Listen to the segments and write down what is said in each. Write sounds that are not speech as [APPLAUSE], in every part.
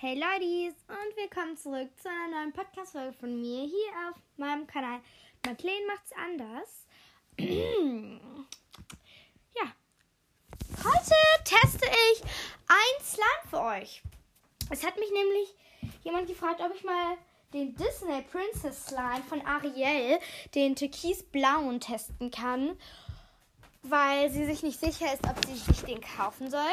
Hey Ladies und willkommen zurück zu einer neuen Podcast-Folge von mir hier auf meinem Kanal. McLean macht's anders. [CLEARS THROAT] ja. Heute teste ich ein Slime für euch. Es hat mich nämlich jemand gefragt, ob ich mal den Disney Princess Slime von Ariel, den türkisblauen, testen kann, weil sie sich nicht sicher ist, ob sie sich den kaufen soll.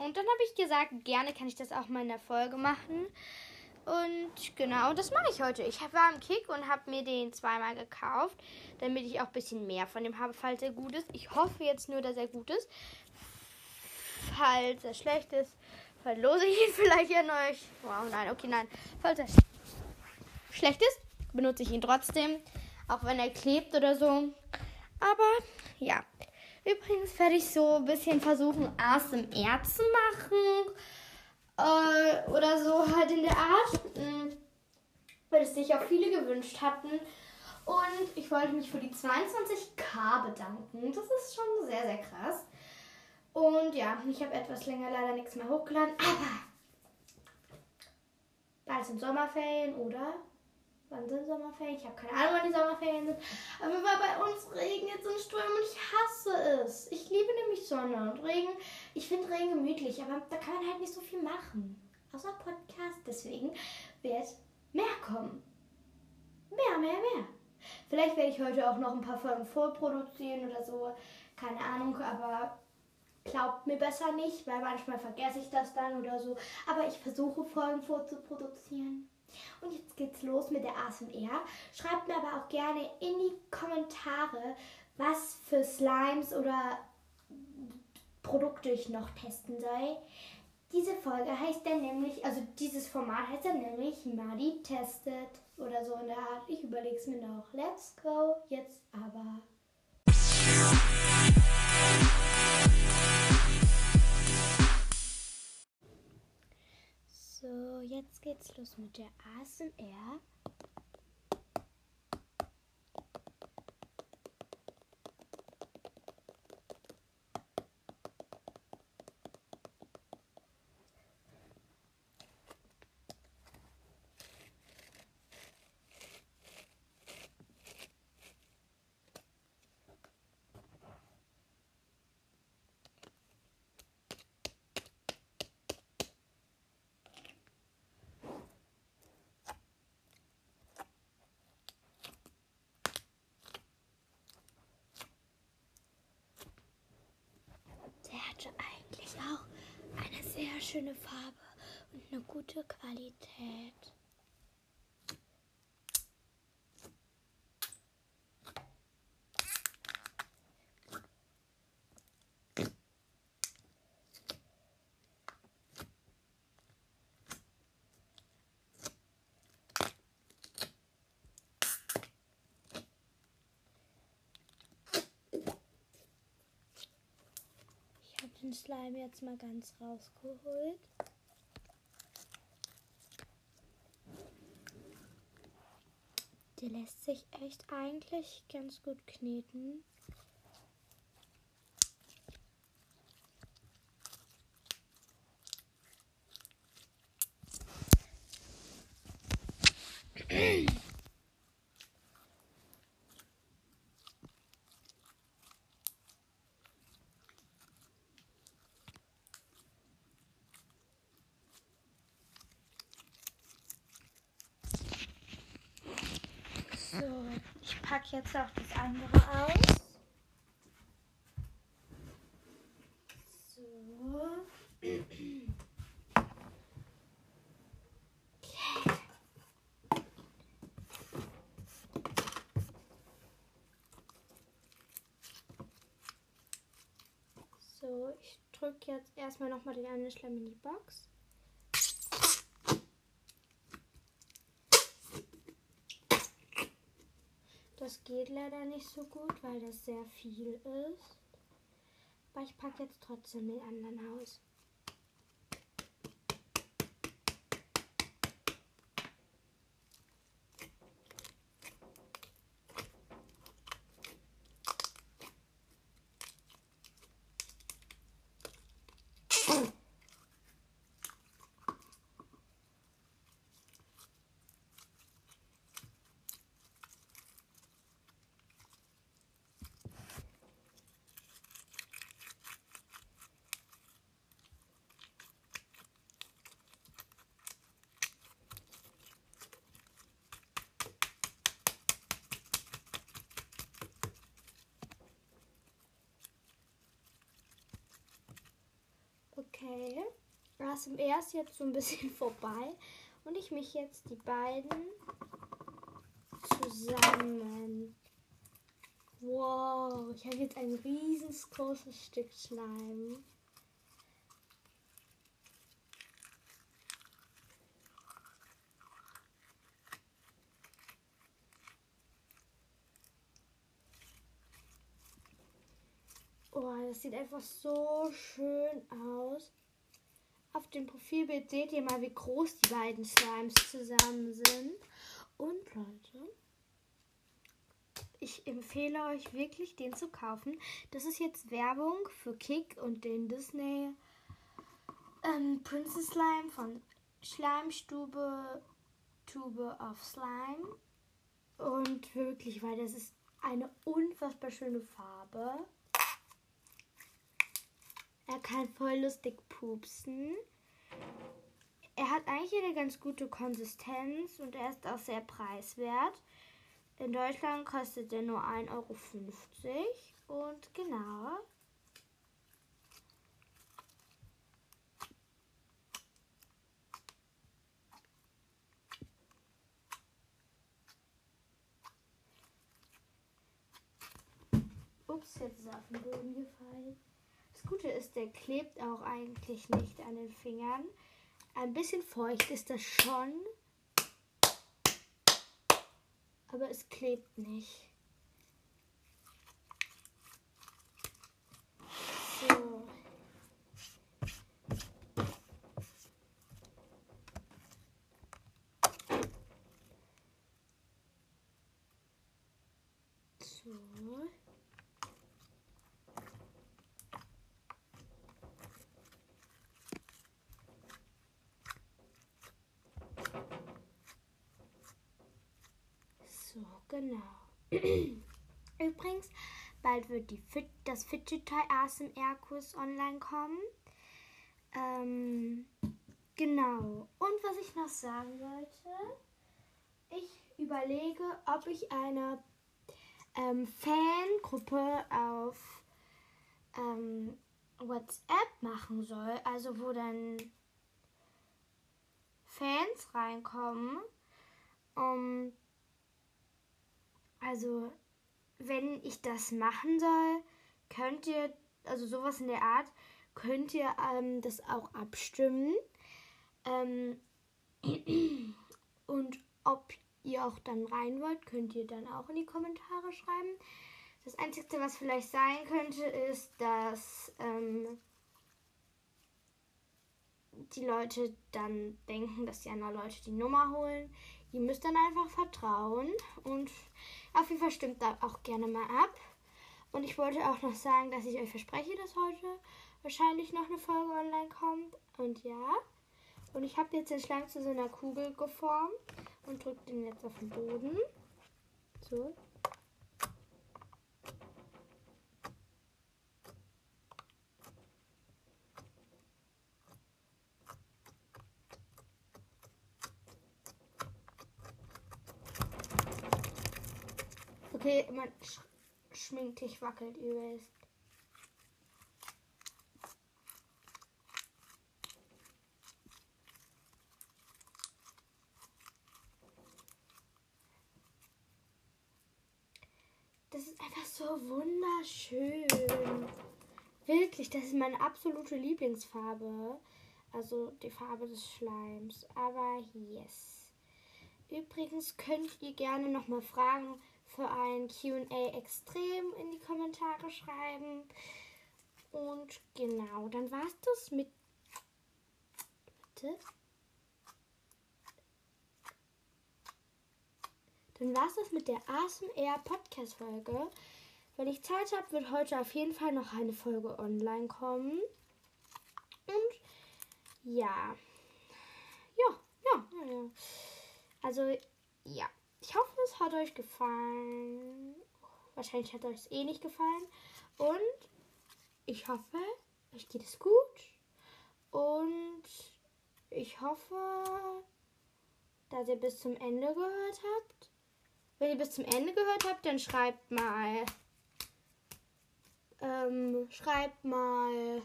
Und dann habe ich gesagt, gerne kann ich das auch mal in der Folge machen. Und genau, das mache ich heute. Ich war im Kick und habe mir den zweimal gekauft, damit ich auch ein bisschen mehr von dem habe, falls er gut ist. Ich hoffe jetzt nur, dass er gut ist. Falls er schlecht ist, verlose ich ihn [LAUGHS] vielleicht an euch. Wow, nein, okay, nein. Falls er schlecht ist, benutze ich ihn trotzdem. Auch wenn er klebt oder so. Aber ja, Übrigens werde ich so ein bisschen versuchen, ASMR zu machen. Äh, oder so halt in der Art. Hm, weil es sich auch viele gewünscht hatten. Und ich wollte mich für die 22k bedanken. Das ist schon sehr, sehr krass. Und ja, ich habe etwas länger leider nichts mehr hochgeladen. Aber bald sind Sommerferien, oder? Wann sind Sommerferien? Ich habe keine Ahnung, wann die Sommerferien sind. Aber bei uns regnet es. Ich liebe nämlich Sonne und Regen. Ich finde Regen gemütlich, aber da kann man halt nicht so viel machen. Außer Podcast. Deswegen wird mehr kommen. Mehr, mehr, mehr. Vielleicht werde ich heute auch noch ein paar Folgen vorproduzieren oder so. Keine Ahnung, aber glaubt mir besser nicht, weil manchmal vergesse ich das dann oder so. Aber ich versuche Folgen vorzuproduzieren. Und jetzt geht's los mit der ASMR. Schreibt mir aber auch gerne in die Kommentare, was für Slimes oder Produkte ich noch testen soll. Diese Folge heißt dann nämlich, also dieses Format heißt dann nämlich Madi testet oder so in der Art. Ich überlege es mir noch. Let's go. Jetzt aber. So, jetzt geht's los mit der ASMR. hatte eigentlich auch eine sehr schöne Farbe und eine gute Qualität. Den Slime jetzt mal ganz rausgeholt. Der lässt sich echt eigentlich ganz gut kneten. So, ich packe jetzt auch das andere aus. So. So, ich drücke jetzt erstmal nochmal den einen Schleim in die Box. Das geht leider nicht so gut, weil das sehr viel ist. Aber ich packe jetzt trotzdem den anderen aus. ASMR ist jetzt so ein bisschen [LAUGHS] vorbei und ich mich jetzt die beiden zusammen. Wow, ich habe jetzt ein riesengroßes Stück Schleim. Oh, das sieht einfach so schön aus. Auf dem Profilbild seht ihr mal, wie groß die beiden Slimes zusammen sind. Und Leute, ich empfehle euch wirklich, den zu kaufen. Das ist jetzt Werbung für Kick und den Disney ähm, Princess Slime von Schleimstube Tube of Slime. Und wirklich, weil das ist eine unfassbar schöne Farbe. Er kann voll lustig pupsen. Er hat eigentlich eine ganz gute Konsistenz und er ist auch sehr preiswert. In Deutschland kostet er nur 1,50 Euro. Und genau. Ups, jetzt ist er auf den Boden gefallen. Das Gute ist, der klebt auch eigentlich nicht an den Fingern. Ein bisschen feucht ist das schon, aber es klebt nicht. So. So. Genau. [CLEARS THROAT] Übrigens, bald wird die Fit, das Fidget ASMR-Kurs online kommen. Ähm, genau. Und was ich noch sagen wollte, ich überlege, ob ich eine ähm, Fangruppe auf ähm, WhatsApp machen soll, also wo dann Fans reinkommen. Um, also, wenn ich das machen soll, könnt ihr, also sowas in der Art, könnt ihr ähm, das auch abstimmen. Ähm, [CLEARS THROAT] und ob ihr auch dann rein wollt, könnt ihr dann auch in die Kommentare schreiben. Das Einzige, was vielleicht sein könnte, ist, dass ähm, die Leute dann denken, dass die anderen Leute die Nummer holen. Ihr müsst dann einfach vertrauen und auf jeden Fall stimmt da auch gerne mal ab. Und ich wollte auch noch sagen, dass ich euch verspreche, dass heute wahrscheinlich noch eine Folge online kommt. Und ja. Und ich habe jetzt den Schleim zu so einer Kugel geformt und drücke den jetzt auf den Boden. So. Okay, mein Sch Schminktisch wackelt übelst. Das ist einfach so wunderschön. Wirklich, das ist meine absolute Lieblingsfarbe. Also die Farbe des Schleims. Aber yes. Übrigens könnt ihr gerne nochmal Fragen für ein QA extrem in die Kommentare schreiben. Und genau, dann war es das mit. Bitte? Dann war es das mit der ASMR Podcast Folge. Wenn ich Zeit habe, wird heute auf jeden Fall noch eine Folge online kommen. Und ja. Ja, ja, ja. Also, ja. Ich hoffe, es hat euch gefallen. Wahrscheinlich hat euch es eh nicht gefallen. Und ich hoffe, euch geht es gut. Und ich hoffe, dass ihr bis zum Ende gehört habt. Wenn ihr bis zum Ende gehört habt, dann schreibt mal. Ähm, schreibt mal.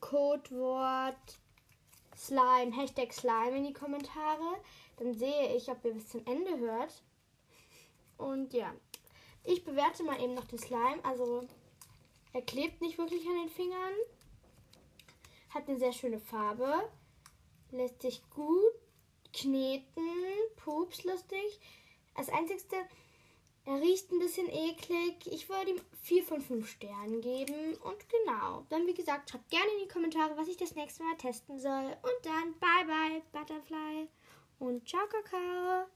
Codewort Slime, Hashtag Slime in die Kommentare. Dann sehe ich, ob ihr bis zum Ende hört. Und ja, ich bewerte mal eben noch den Slime. Also, er klebt nicht wirklich an den Fingern. Hat eine sehr schöne Farbe. Lässt sich gut kneten. Pups lustig. Als einzigste, er riecht ein bisschen eklig. Ich würde ihm 4 von 5 Sternen geben. Und genau, dann wie gesagt, schreibt gerne in die Kommentare, was ich das nächste Mal testen soll. Und dann bye bye, Butterfly. Und ciao, Kakao.